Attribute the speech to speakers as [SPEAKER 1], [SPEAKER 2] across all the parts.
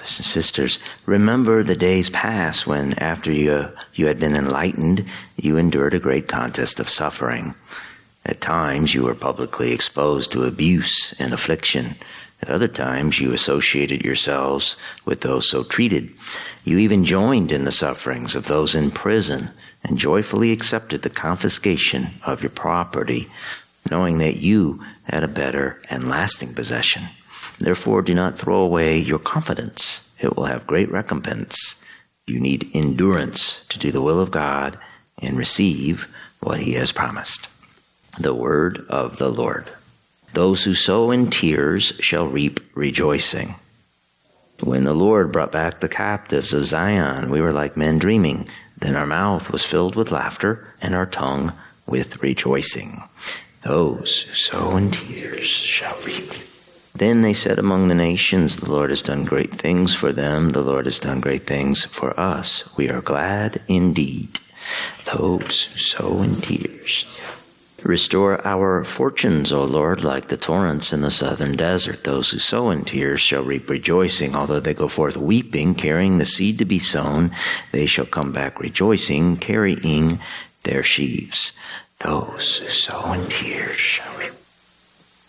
[SPEAKER 1] Brothers and sisters, remember the days past when, after you, you had been enlightened, you endured a great contest of suffering. At times, you were publicly exposed to abuse and affliction. At other times, you associated yourselves with those so treated. You even joined in the sufferings of those in prison and joyfully accepted the confiscation of your property, knowing that you had a better and lasting possession. Therefore, do not throw away your confidence. It will have great recompense. You need endurance to do the will of God and receive what He has promised. The word of the Lord. Those who sow in tears shall reap rejoicing. When the Lord brought back the captives of Zion, we were like men dreaming. Then our mouth was filled with laughter and our tongue with rejoicing. Those who sow in tears shall reap then they said among the nations, The Lord has done great things for them. The Lord has done great things for us. We are glad indeed. Those who sow in tears. Restore our fortunes, O Lord, like the torrents in the southern desert. Those who sow in tears shall reap rejoicing. Although they go forth weeping, carrying the seed to be sown, they shall come back rejoicing, carrying their sheaves. Those who sow in tears shall reap.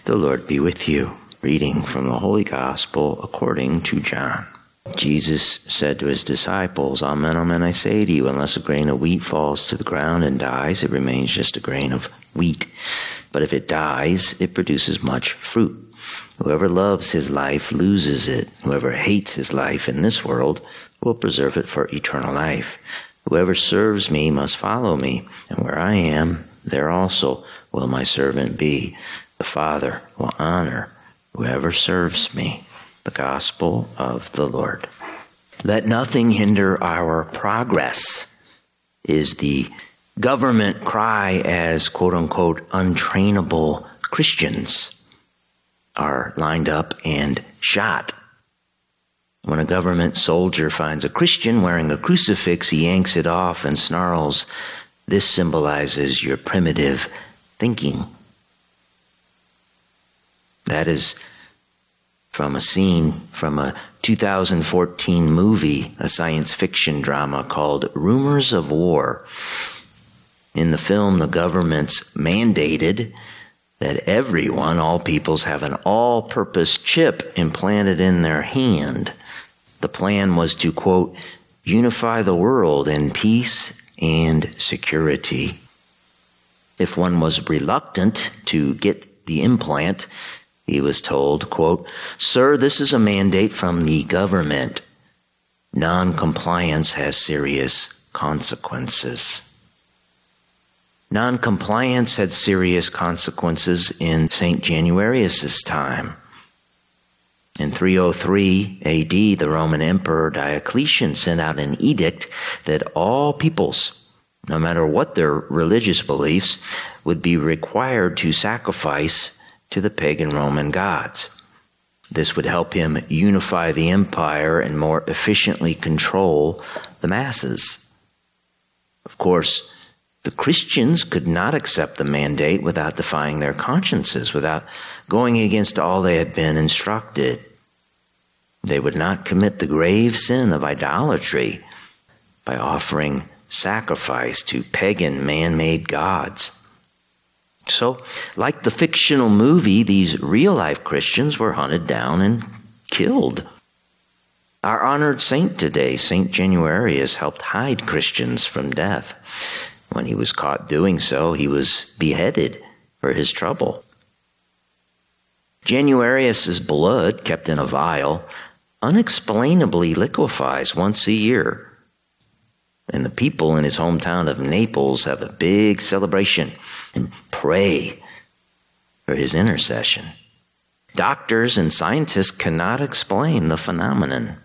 [SPEAKER 1] The Lord be with you. Reading from the Holy Gospel according to John. Jesus said to his disciples, Amen, amen, I say to you, unless a grain of wheat falls to the ground and dies, it remains just a grain of wheat. But if it dies, it produces much fruit. Whoever loves his life loses it. Whoever hates his life in this world will preserve it for eternal life. Whoever serves me must follow me, and where I am, there also will my servant be. The Father will honor whoever serves me. The gospel of the Lord. Let nothing hinder our progress, is the government cry as quote unquote untrainable Christians are lined up and shot. When a government soldier finds a Christian wearing a crucifix, he yanks it off and snarls, This symbolizes your primitive thinking. That is from a scene from a 2014 movie, a science fiction drama called Rumors of War. In the film, the government's mandated that everyone, all peoples, have an all purpose chip implanted in their hand. The plan was to, quote, unify the world in peace and security. If one was reluctant to get the implant, he was told, quote, Sir, this is a mandate from the government. Non-compliance has serious consequences. Non-compliance had serious consequences in St. Januarius' time. In 303 AD, the Roman Emperor Diocletian sent out an edict that all peoples, no matter what their religious beliefs, would be required to sacrifice to the pagan Roman gods. This would help him unify the empire and more efficiently control the masses. Of course, the Christians could not accept the mandate without defying their consciences, without going against all they had been instructed. They would not commit the grave sin of idolatry by offering sacrifice to pagan man made gods. So, like the fictional movie, these real life Christians were hunted down and killed. Our honored saint today, Saint Januarius, helped hide Christians from death. When he was caught doing so, he was beheaded for his trouble. Januarius's blood, kept in a vial, unexplainably liquefies once a year and the people in his hometown of Naples have a big celebration and pray for his intercession. Doctors and scientists cannot explain the phenomenon.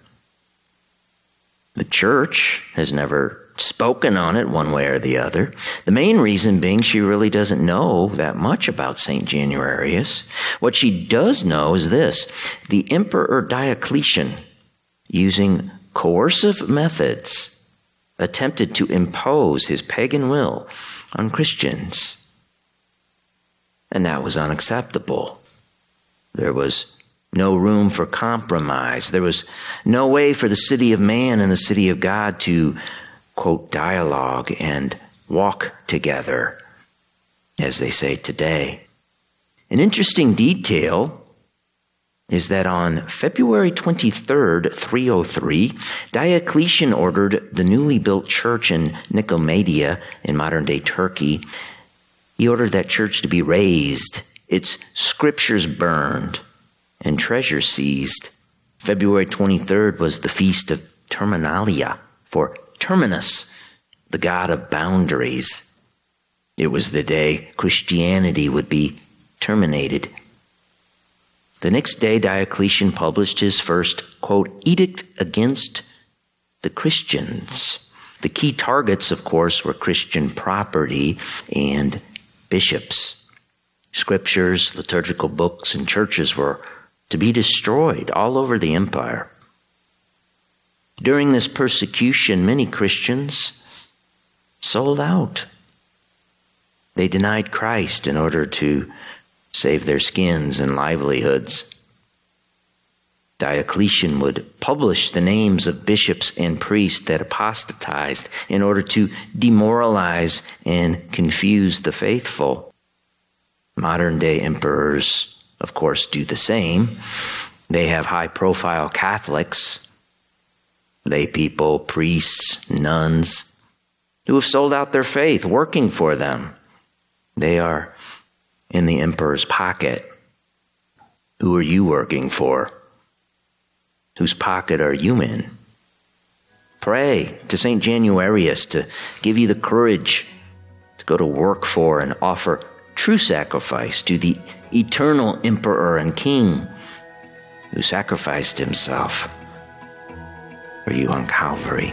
[SPEAKER 1] The church has never spoken on it one way or the other. The main reason being she really doesn't know that much about St. Januarius. What she does know is this the Emperor Diocletian, using coercive methods, attempted to impose his pagan will on Christians. And that was unacceptable. There was no room for compromise. There was no way for the city of man and the city of God to, quote, dialogue and walk together, as they say today. An interesting detail is that on February 23rd, 303, Diocletian ordered the newly built church in Nicomedia in modern day Turkey. He ordered that church to be razed, its scriptures burned, and treasure seized. February 23rd was the feast of Terminalia for Terminus, the god of boundaries. It was the day Christianity would be terminated. The next day, Diocletian published his first, quote, edict against the Christians. The key targets, of course, were Christian property and bishops. Scriptures, liturgical books, and churches were to be destroyed all over the empire. During this persecution, many Christians sold out. They denied Christ in order to save their skins and livelihoods. Diocletian would publish the names of bishops and priests that apostatized in order to demoralize and confuse the faithful. Modern day emperors of course, do the same. They have high profile Catholics, lay people, priests, nuns, who have sold out their faith working for them. They are in the emperor's pocket. Who are you working for? Whose pocket are you in? Pray to St. Januarius to give you the courage to go to work for and offer true sacrifice to the eternal emperor and king who sacrificed himself for you on Calvary.